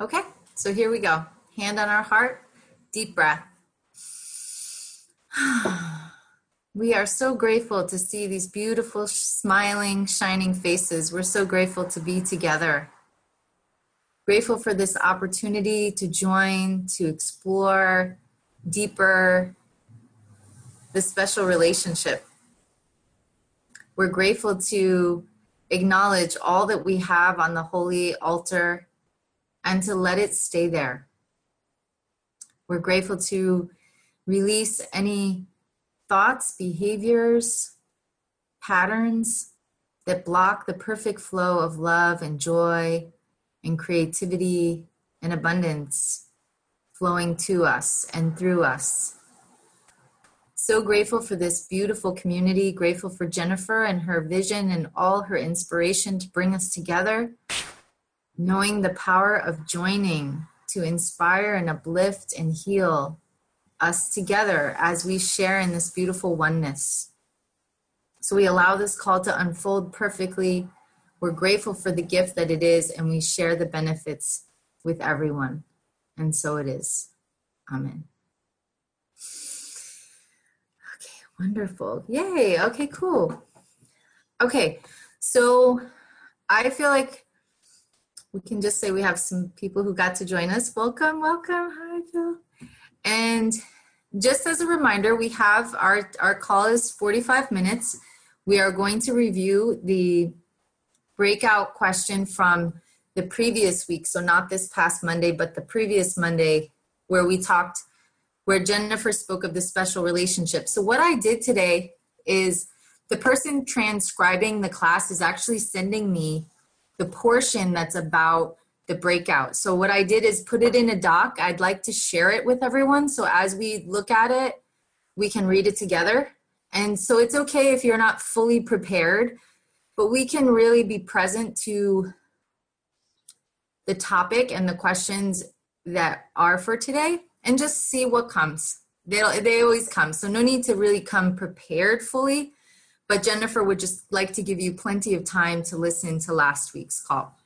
Okay, so here we go. Hand on our heart, deep breath. We are so grateful to see these beautiful, smiling, shining faces. We're so grateful to be together. Grateful for this opportunity to join, to explore deeper this special relationship. We're grateful to acknowledge all that we have on the holy altar and to let it stay there. We're grateful to release any thoughts, behaviors, patterns that block the perfect flow of love and joy and creativity and abundance flowing to us and through us. So grateful for this beautiful community, grateful for Jennifer and her vision and all her inspiration to bring us together knowing the power of joining to inspire and uplift and heal us together as we share in this beautiful oneness. So we allow this call to unfold perfectly. We're grateful for the gift that it is, and we share the benefits with everyone. And so it is. Amen. Okay, wonderful. Yay. Okay, cool. Okay, so I feel like we can just say we have some people who got to join us. Welcome, welcome. Hi, Phil. And just as a reminder, we have our, our call is 45 minutes. We are going to review the breakout question from the previous week. So not this past Monday, but the previous Monday where we talked, where Jennifer spoke of the special relationship. So what I did today is the person transcribing the class is actually sending me the portion that's about the breakout. So what I did is put it in a doc. I'd like to share it with everyone. So as we look at it, we can read it together. And so it's okay if you're not fully prepared, but we can really be present to the topic and the questions that are for today and just see what comes. They they always come. So no need to really come prepared fully but Jennifer would just like to give you plenty of time to listen to last week's call.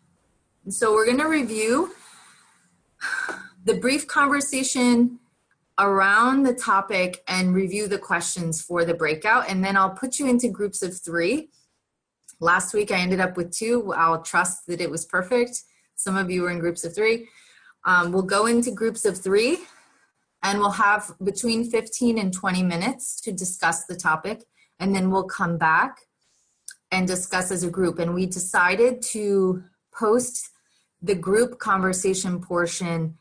So we're going to review the brief conversation around the topic and review the questions for the breakout. And then I'll put you into groups of three. Last week I ended up with two. I'll trust that it was perfect. Some of you were in groups of three. Um, we'll go into groups of three and we'll have between 15 and 20 minutes to discuss the topic and then we'll come back and discuss as a group. And we decided to post the group conversation portion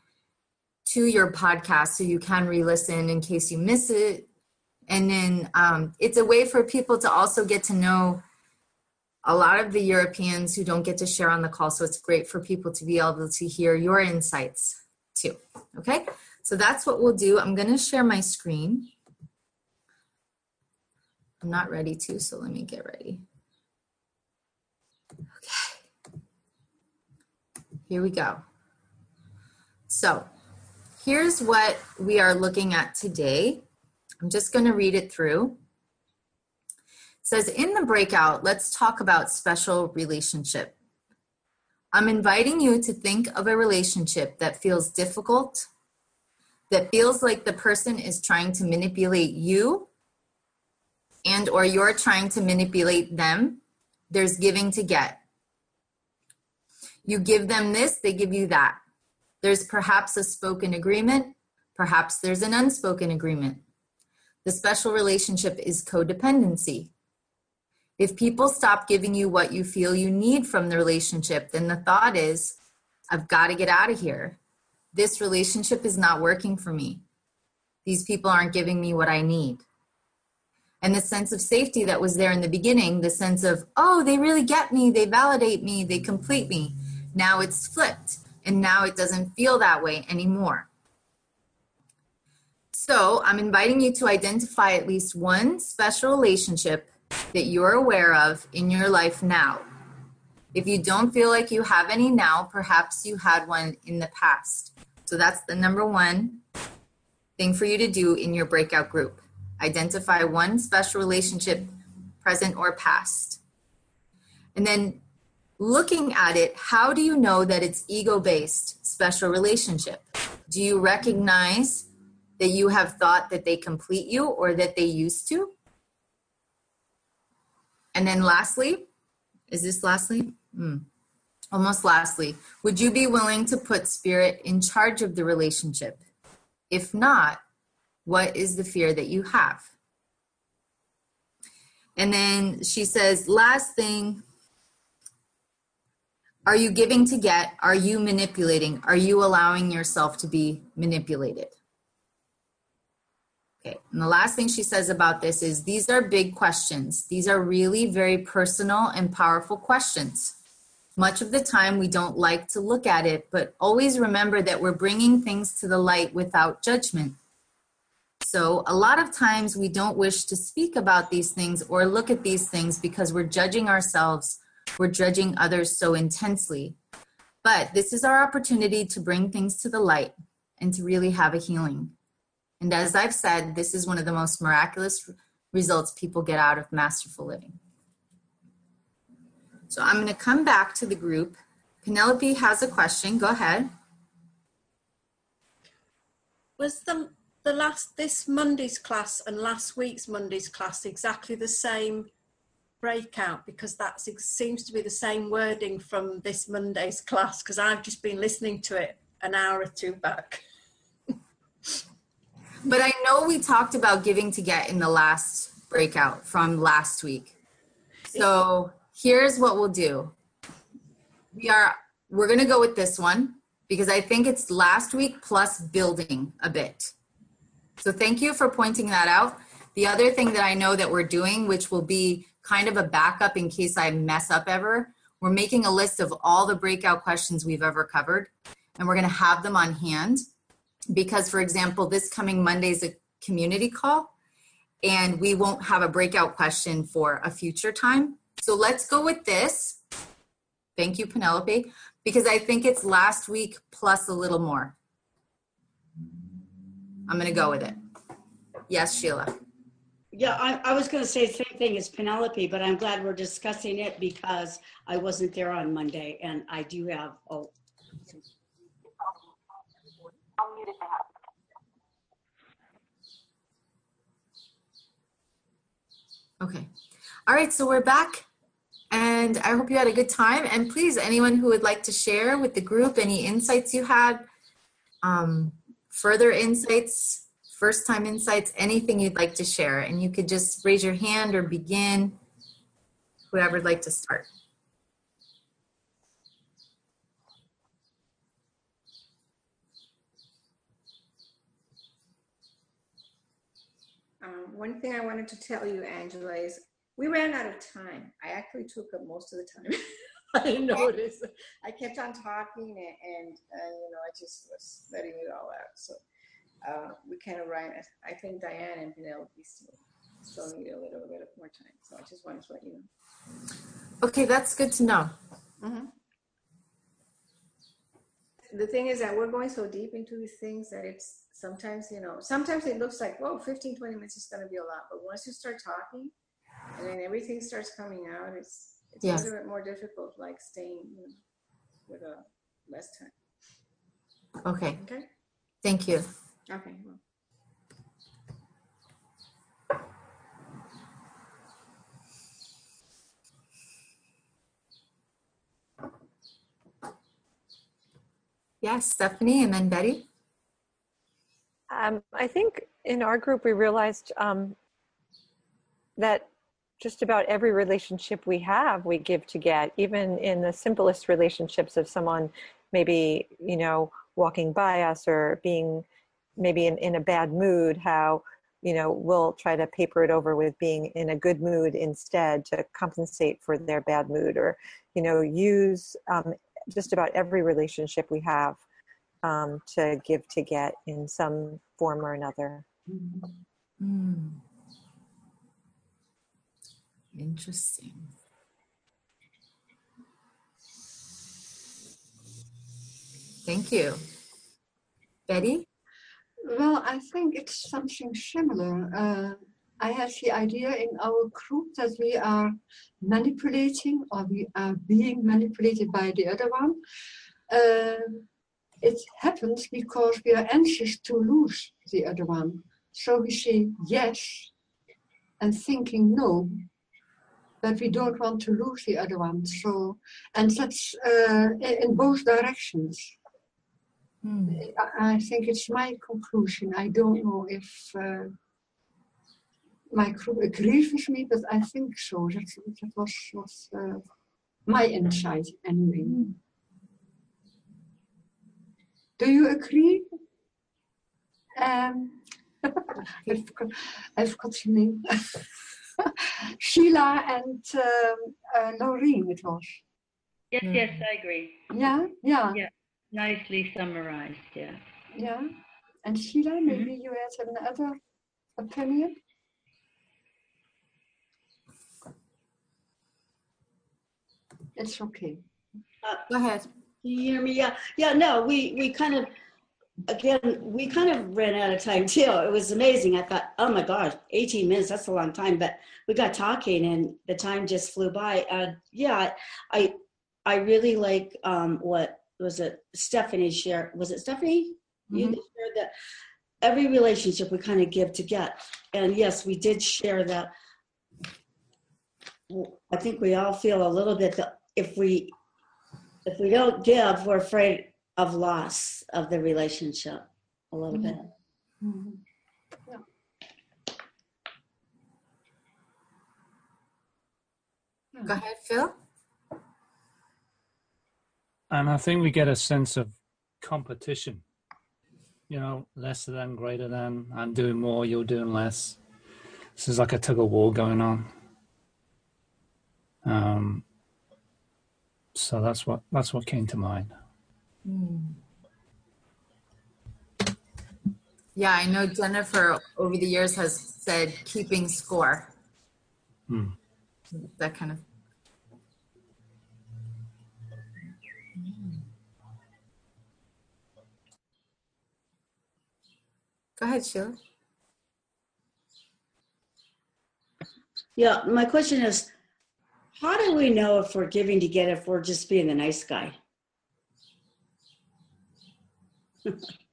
to your podcast so you can re-listen in case you miss it. And then um, it's a way for people to also get to know a lot of the Europeans who don't get to share on the call. So it's great for people to be able to hear your insights too. Okay, so that's what we'll do. I'm going to share my screen. I'm not ready to, so let me get ready. Okay. Here we go. So here's what we are looking at today. I'm just going to read it through. It says, in the breakout, let's talk about special relationship. I'm inviting you to think of a relationship that feels difficult, that feels like the person is trying to manipulate you and or you're trying to manipulate them, there's giving to get. You give them this, they give you that. There's perhaps a spoken agreement, perhaps there's an unspoken agreement. The special relationship is codependency. If people stop giving you what you feel you need from the relationship, then the thought is, I've got to get out of here. This relationship is not working for me. These people aren't giving me what I need and the sense of safety that was there in the beginning the sense of oh they really get me they validate me they complete me. Now it's flipped and now it doesn't feel that way anymore. So i'm inviting you to identify at least one special relationship that you're aware of in your life now. If you don't feel like you have any now perhaps you had one in the past. So that's the number one thing for you to do in your breakout group Identify one special relationship, present or past. And then looking at it, how do you know that it's ego based special relationship? Do you recognize that you have thought that they complete you or that they used to? And then lastly, is this lastly? Hmm. Almost lastly, would you be willing to put spirit in charge of the relationship? If not, what is the fear that you have? And then she says, last thing, are you giving to get? Are you manipulating? Are you allowing yourself to be manipulated? Okay, and the last thing she says about this is these are big questions. These are really very personal and powerful questions. Much of the time, we don't like to look at it, but always remember that we're bringing things to the light without judgment. So, a lot of times, we don't wish to speak about these things or look at these things because we're judging ourselves, we're judging others so intensely. But this is our opportunity to bring things to the light and to really have a healing. And as I've said, this is one of the most miraculous results people get out of masterful living. So I'm going to come back to the group. Penelope has a question. Go ahead. Was the the last this Monday's class and last week's Monday's class exactly the same breakout? Because that seems to be the same wording from this Monday's class. Because I've just been listening to it an hour or two back. But I know we talked about giving to get in the last breakout from last week. So here's what we'll do. We are we're going to go with this one because I think it's last week plus building a bit. So thank you for pointing that out. The other thing that I know that we're doing, which will be kind of a backup in case I mess up ever, we're making a list of all the breakout questions we've ever covered, and we're going to have them on hand because, for example, this coming Monday is a community call, and we won't have a breakout question for a future time. So let's go with this. Thank you, Penelope, because I think it's last week plus a little more. I'm going to go with it. Yes, Sheila. Yeah, I, I was going to say the same thing as Penelope, but I'm glad we're discussing it because I wasn't there on Monday and I do have, oh, Okay. All right, so we're back and I hope you had a good time. And please, anyone who would like to share with the group any insights you had, um, further insights, first time insights, anything you'd like to share. And you could just raise your hand or begin, whoever would like to start. Um, one thing I wanted to tell you, Angela, is we ran out of time. I actually took up most of the time. I noticed. I kept on talking, and, and uh, you know, I just was letting it all out. So uh, we kind of ran. I think Diane and Penelope still still need a little bit of more time. So I just wanted to let you know. Okay, that's good to know. Mm-hmm. The thing is that we're going so deep into these things that it's sometimes, you know, sometimes it looks like, whoa, 15, 20 minutes is going to be a lot. But once you start talking and then everything starts coming out, it's, it's yes. a little bit more difficult, like staying you know, with a less time. Okay. Okay. Thank you. Okay. Well. Yes, Stephanie, and then Betty. Um, I think in our group we realized um, that just about every relationship we have, we give to get, even in the simplest relationships of someone maybe, you know, walking by us or being maybe in, in a bad mood, how, you know, we'll try to paper it over with being in a good mood instead to compensate for their bad mood or, you know, use um, just about every relationship we have um, to give to get in some form or another. Mm. Interesting. Thank you. Betty? Well, I think it's something similar. Uh, I have the idea in our group that we are manipulating or we are being manipulated by the other one. Uh, it happens because we are anxious to lose the other one. So we say yes and thinking no, but we don't want to lose the other one. So, and that's uh, in both directions. Mm. I think it's my conclusion. I don't know if uh, my group agrees with me, but I think so. That, that was, was uh, my insight anyway. Do you agree? Um, I forgot, I forgot your name. Sheila and um, uh, Laureen it was. Yes, Mm. yes, I agree. Yeah, yeah, Yeah. Nicely summarized, yeah. yeah. And Sheila, maybe you had another opinion? It's okay. Go ahead. Can you hear me? Yeah, yeah, no, we, we kind of, again, we kind of ran out of time too. It was amazing. I thought, oh my gosh, 18 minutes, that's a long time. But we got talking and the time just flew by. Uh, yeah, I, I really like um, what was it, Stephanie shared, was it Stephanie? You shared that every relationship we kind of give to get. And yes, we did share that. I think we all feel a little bit that if we if we don't give, we're afraid of loss of the relationship a little bit. Mhm. Go ahead, Phil. And I think we get a sense of competition. You know, lesser than, greater than. I'm doing more, you're doing less. This is like a tug of war going on. Um, so that's what that's what came to mind. Yeah, I know Jennifer over the years has said keeping score. Hmm. That kind of. Go ahead, Sheila. Yeah, my question is, how do we know if we're giving to get if we're just being the nice guy?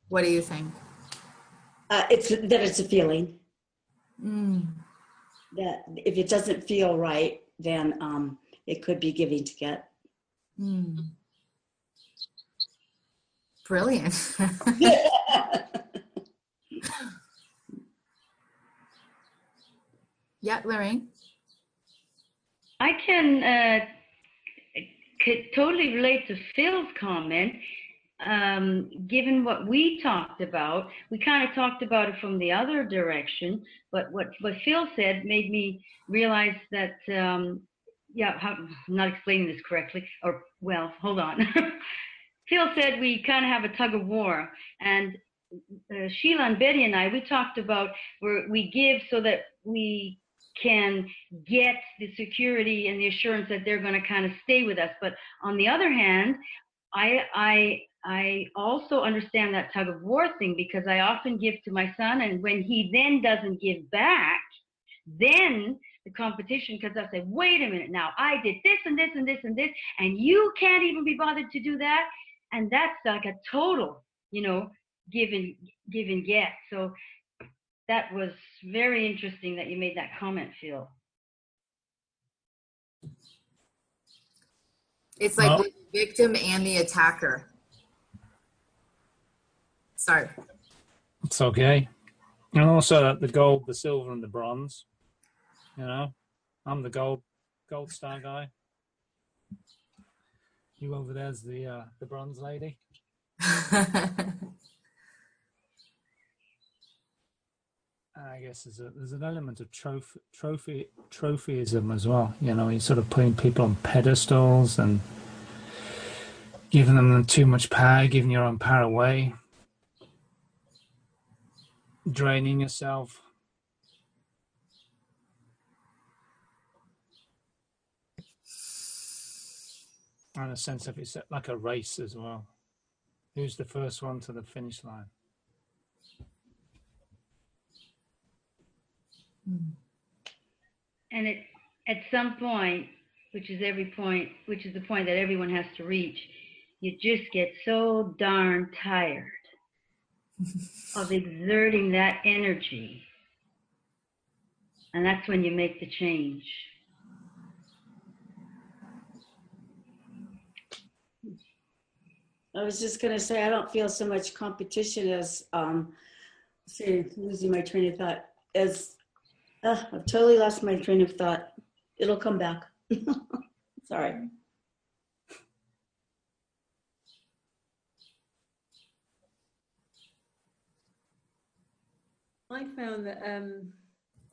What do you think? Uh, it's that it's a feeling Mm. that if it doesn't feel right, then um, it could be giving to get. Mm. Brilliant. yeah, Lorraine. I can uh, could totally relate to Phil's comment. Um, given what we talked about, we kind of talked about it from the other direction. But what what Phil said made me realize that um, yeah, how, I'm not explaining this correctly. Or well, hold on. Phil said we kind of have a tug of war, and uh, Sheila and Betty and I we talked about where we give so that we can get the security and the assurance that they're going to kind of stay with us. But on the other hand, I I I also understand that tug of war thing because I often give to my son, and when he then doesn't give back, then the competition because I say, wait a minute now, I did this and this and this and this, and you can't even be bothered to do that, and that's like a total, you know, give and give and get. So that was very interesting that you made that comment, Phil. It's like Well- the victim and the attacker. Sorry. It's okay. And also the gold, the silver, and the bronze. You know, I'm the gold gold star guy. You over there's the uh, the bronze lady. I guess there's a there's an element of trophy trophy trophyism as well. You know, you're sort of putting people on pedestals and giving them too much power, giving your own power away, draining yourself. And a sense of it's like a race as well. Who's the first one to the finish line? And it, at some point, which is every point, which is the point that everyone has to reach, you just get so darn tired of exerting that energy. And that's when you make the change. I was just gonna say, I don't feel so much competition as, um, see, losing my train of thought, as, uh, I've totally lost my train of thought. It'll come back. Sorry. I found that um,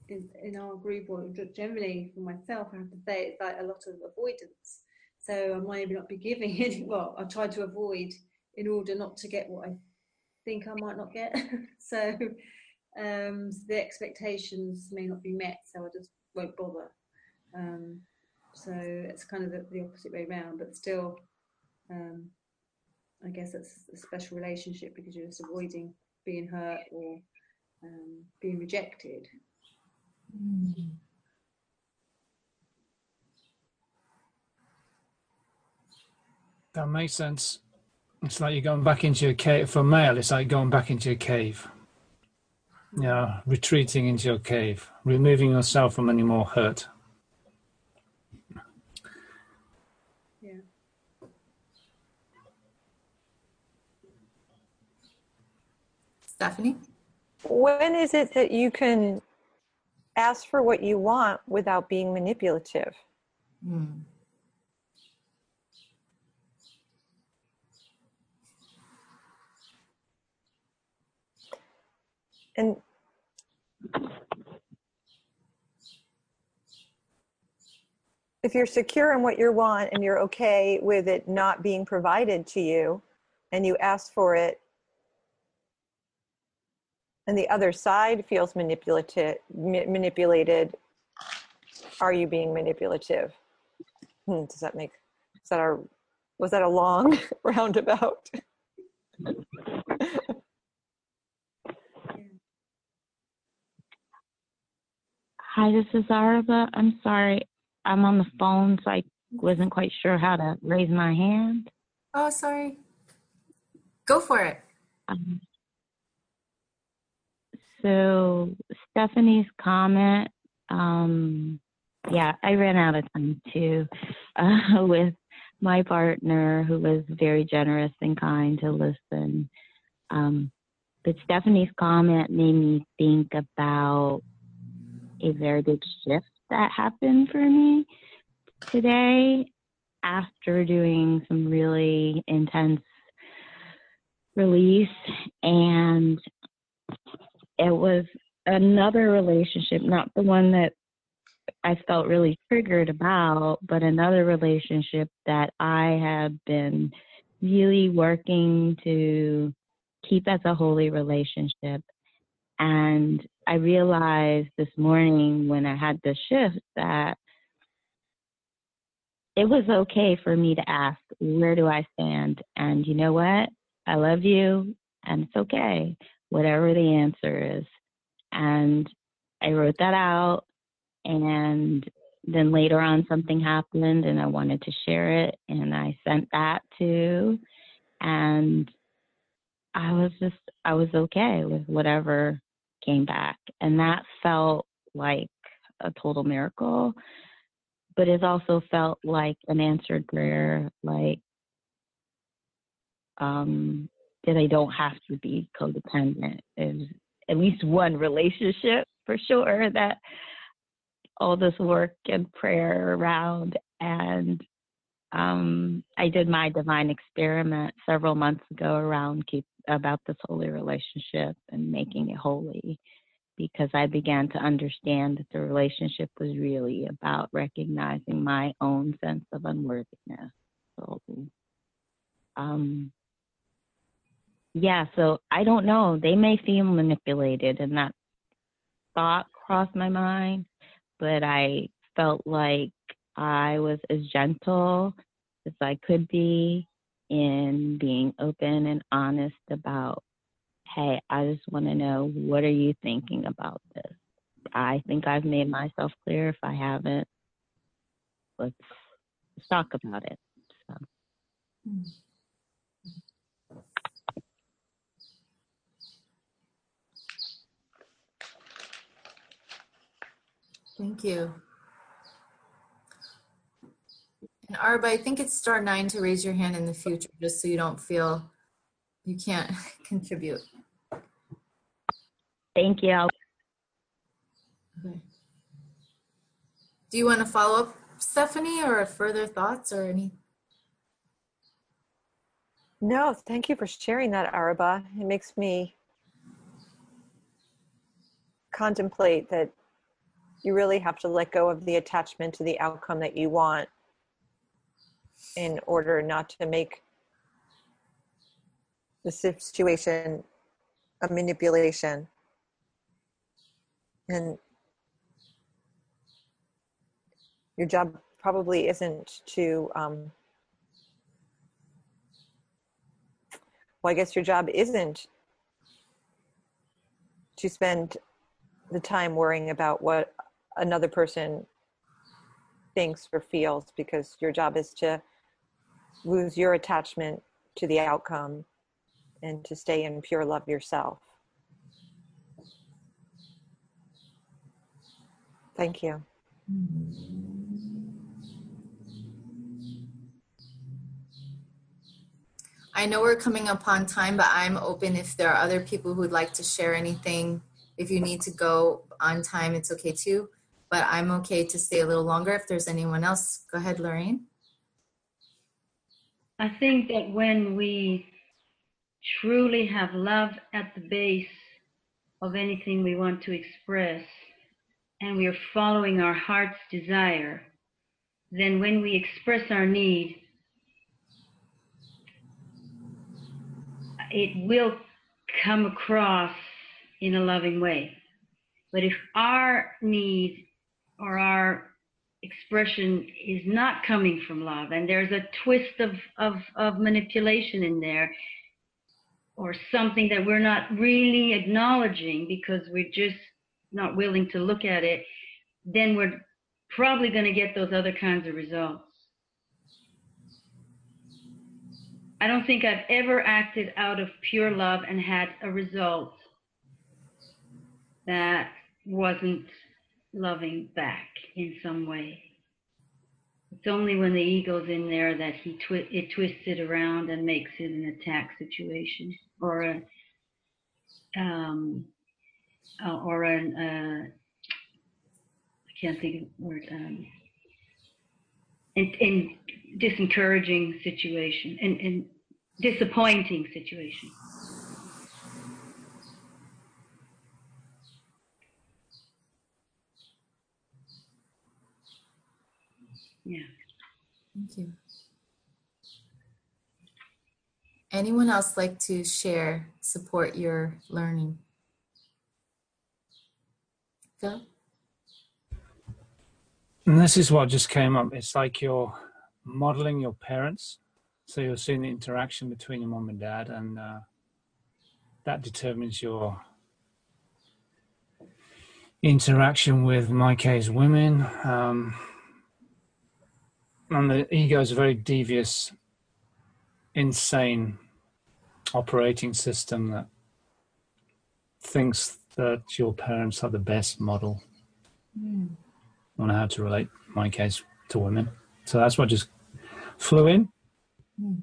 in, in our group, or generally for myself, I have to say it's like a lot of avoidance. So I might not be giving it. Well, I try to avoid in order not to get what I think I might not get. so, um, the expectations may not be met, so I just won't bother. Um, so it's kind of the, the, opposite way around, but still, um, I guess it's a special relationship because you're just avoiding being hurt or um, being rejected. Mm. That makes sense. It's like you're going back into your cave. For male, it's like going back into your cave. Yeah, retreating into your cave, removing yourself from any more hurt. Yeah. Stephanie? When is it that you can ask for what you want without being manipulative? Mm. And if you're secure in what you want and you're okay with it not being provided to you and you ask for it and the other side feels manipulative manipulated are you being manipulative hmm, does that make is that our was that a long roundabout Hi, this is Arba. I'm sorry. I'm on the phone, so I wasn't quite sure how to raise my hand. Oh, sorry. Go for it. Um, so, Stephanie's comment, um, yeah, I ran out of time too uh, with my partner who was very generous and kind to listen. Um, but Stephanie's comment made me think about a very big shift that happened for me today after doing some really intense release and it was another relationship not the one that I felt really triggered about but another relationship that I have been really working to keep as a holy relationship and I realized this morning when I had the shift that it was okay for me to ask, where do I stand? And you know what? I love you, and it's okay, whatever the answer is. And I wrote that out, and then later on something happened, and I wanted to share it, and I sent that to, and I was just, I was okay with whatever came back. And that felt like a total miracle. But it also felt like an answered prayer, like um, that I don't have to be codependent. There's at least one relationship for sure that all this work and prayer around. And um, I did my divine experiment several months ago around keep about this holy relationship and making it holy because I began to understand that the relationship was really about recognizing my own sense of unworthiness. So, um, yeah, so I don't know. They may feel manipulated, and that thought crossed my mind, but I felt like I was as gentle as I could be in being open and honest about, hey, I just want to know what are you thinking about this? I think I've made myself clear. If I haven't, let's, let's talk about it. So. Hmm. Thank you. And Arba, I think it's star nine to raise your hand in the future, just so you don't feel you can't contribute. Thank you. Okay. Do you want to follow up, Stephanie, or further thoughts or any? No, thank you for sharing that, Araba. It makes me contemplate that you really have to let go of the attachment to the outcome that you want in order not to make the situation a manipulation. And your job probably isn't to, um, well, I guess your job isn't to spend the time worrying about what another person thinks or feels because your job is to lose your attachment to the outcome and to stay in pure love yourself. Thank you. I know we're coming upon time, but I'm open if there are other people who'd like to share anything. If you need to go on time, it's okay too. But I'm okay to stay a little longer if there's anyone else. Go ahead, Lorraine. I think that when we truly have love at the base of anything we want to express, and we are following our heart's desire, then when we express our need, it will come across in a loving way. But if our need or our expression is not coming from love and there's a twist of, of, of manipulation in there or something that we're not really acknowledging because we're just not willing to look at it, then we're probably going to get those other kinds of results. I don't think I've ever acted out of pure love and had a result that wasn't loving back in some way. It's only when the ego's in there that he twi- it twists it around and makes it an attack situation or a um, uh, or an uh, I can't think of the word um, in, in disencouraging situation and in, in disappointing situation. Yeah. Thank you. Anyone else like to share, support your learning? Phil? And this is what just came up. It's like you're modeling your parents. So you're seeing the interaction between your mom and dad, and uh, that determines your interaction with, in my case, women. Um, and the ego is a very devious, insane operating system that thinks that your parents are the best model Mm. on how to relate, in my case, to women. So that's what just flew in. Mm.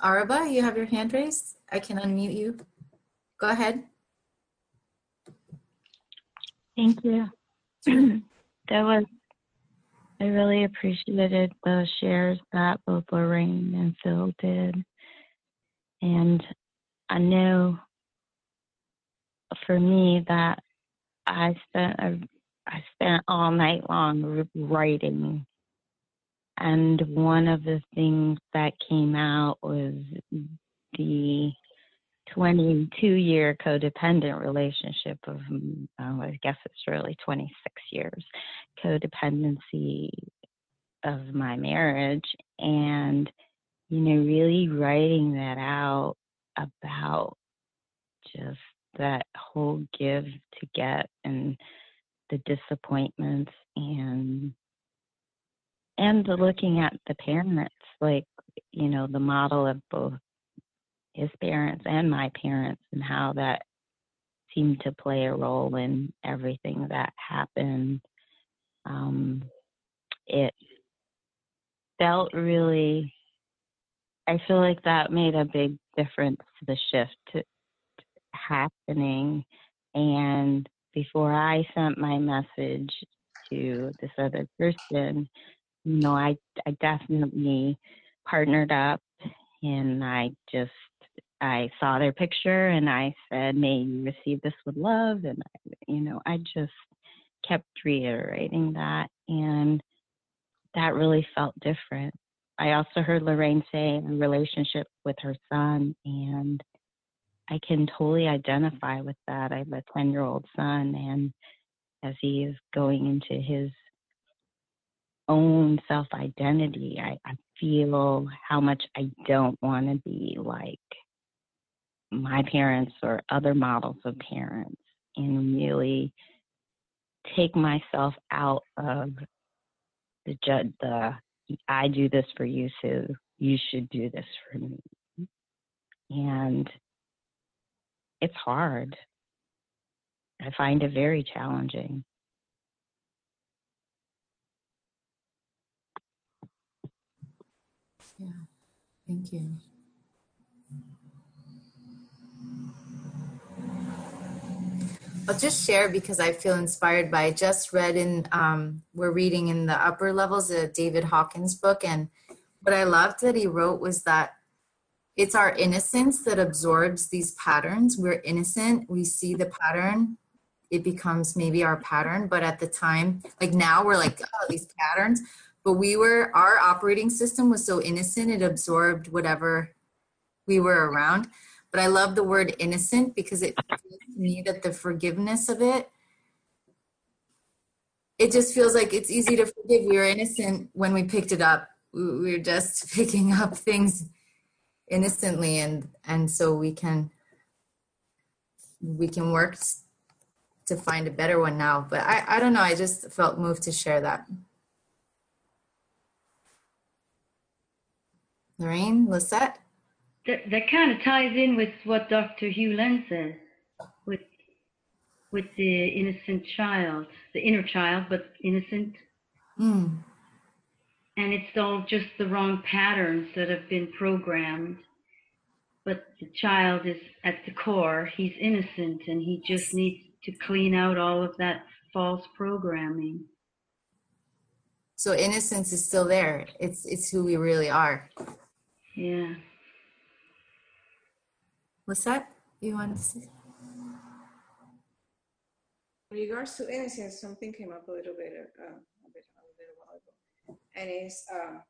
Araba, you have your hand raised. I can unmute you. Go ahead. Thank you. that was, I really appreciated the shares that both Lorraine and Phil did. And I know for me that I spent a, I spent all night long writing, and one of the things that came out was the 22 year codependent relationship of, mm, oh, I guess it's really 26 years codependency of my marriage. And you know, really writing that out about just that whole give to get and the disappointments and and the looking at the parents like you know the model of both his parents and my parents and how that seemed to play a role in everything that happened. Um, it felt really i feel like that made a big difference to the shift to, happening. And before i sent my message to this other person you know i i definitely partnered up and i just i saw their picture and i said may you receive this with love and you know i just kept reiterating that and that really felt different i also heard lorraine say a relationship with her son and I can totally identify with that. I have a 10 year old son, and as he is going into his own self identity, I, I feel how much I don't want to be like my parents or other models of parents and really take myself out of the judge the I do this for you, so you should do this for me. And it's hard. I find it very challenging. Yeah, thank you. I'll just share because I feel inspired by. I just read in, um, we're reading in the upper levels a David Hawkins book, and what I loved that he wrote was that it's our innocence that absorbs these patterns. We're innocent, we see the pattern, it becomes maybe our pattern, but at the time, like now we're like, oh, these patterns. But we were, our operating system was so innocent, it absorbed whatever we were around. But I love the word innocent because it feels to me that the forgiveness of it, it just feels like it's easy to forgive. We were innocent when we picked it up. We were just picking up things innocently and and so we can we can work to find a better one now but i i don't know i just felt moved to share that lorraine lisette that, that kind of ties in with what dr Hew Len says with with the innocent child the inner child but innocent mm and it's all just the wrong patterns that have been programmed. But the child is at the core, he's innocent and he just needs to clean out all of that false programming. So innocence is still there. It's it's who we really are. Yeah. That? You want to say? In regards to innocence, something came up a little bit uh, and it's um,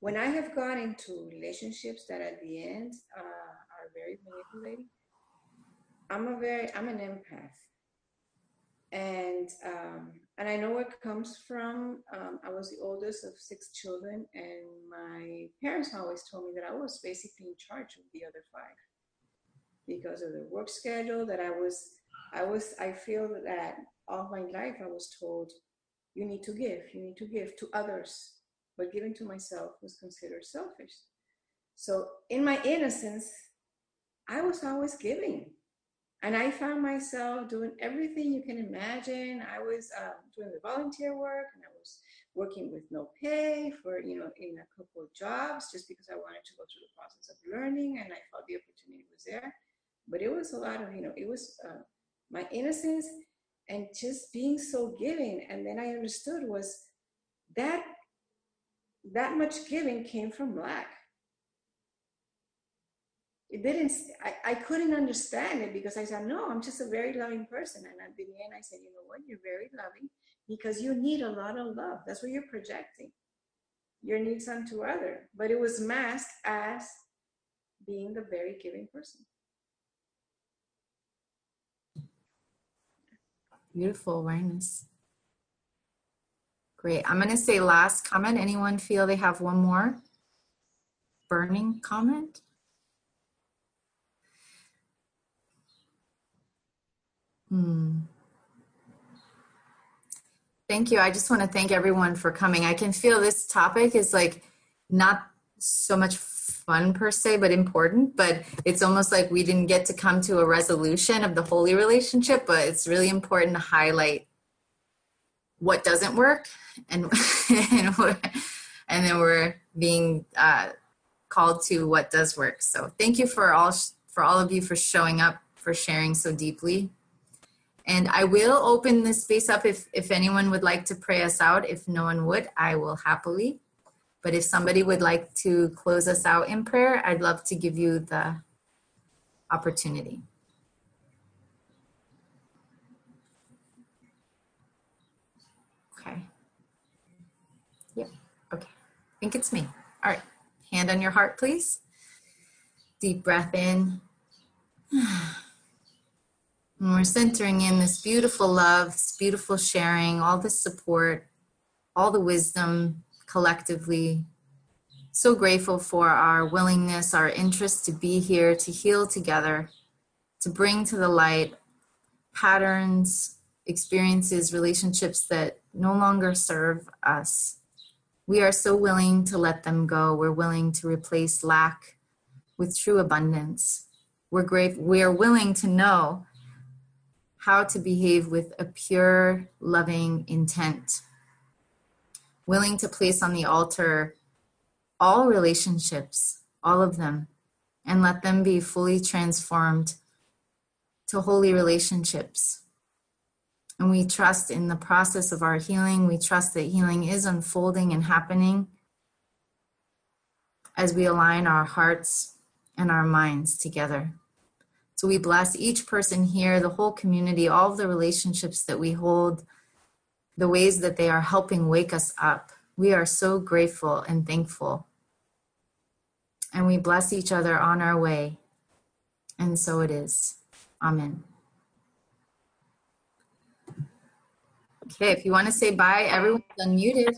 when I have gone into relationships that at the end uh, are very manipulating. I'm a very I'm an empath, and um, and I know where it comes from. Um, I was the oldest of six children, and my parents always told me that I was basically in charge of the other five because of the work schedule. That I was I was I feel that all my life I was told you need to give, you need to give to others but giving to myself was considered selfish. So in my innocence, I was always giving. And I found myself doing everything you can imagine. I was uh, doing the volunteer work and I was working with no pay for, you know, in a couple of jobs just because I wanted to go through the process of learning and I felt the opportunity was there. But it was a lot of, you know, it was uh, my innocence and just being so giving. And then I understood was that that much giving came from lack. It didn't, I, I couldn't understand it because I said, no, I'm just a very loving person. And at the end, I said, you know what? You're very loving because you need a lot of love. That's what you're projecting. Your needs unto other. But it was masked as being the very giving person. Beautiful awareness. Great. I'm going to say last comment. Anyone feel they have one more? burning comment? Hmm. Thank you. I just want to thank everyone for coming. I can feel this topic is like not so much fun per se, but important. But it's almost like we didn't get to come to a resolution of the holy relationship, but it's really important to highlight what doesn't work and and, and then we're being uh, called to what does work. So thank you for all for all of you for showing up, for sharing so deeply. And I will open this space up if, if anyone would like to pray us out. If no one would, I will happily. But if somebody would like to close us out in prayer, I'd love to give you the opportunity. Okay. Yeah, okay. I think it's me. All right. Hand on your heart, please. Deep breath in. And we're centering in this beautiful love, this beautiful sharing, all the support, all the wisdom collectively. So grateful for our willingness, our interest to be here, to heal together, to bring to the light patterns, experiences, relationships that no longer serve us. We are so willing to let them go. We're willing to replace lack with true abundance. We're great. We are willing to know how to behave with a pure, loving intent. Willing to place on the altar all relationships, all of them, and let them be fully transformed to holy relationships. And we trust in the process of our healing. We trust that healing is unfolding and happening as we align our hearts and our minds together. So we bless each person here, the whole community, all of the relationships that we hold, the ways that they are helping wake us up. We are so grateful and thankful. And we bless each other on our way. And so it is. Amen. Okay, if you want to say bye, everyone's unmuted.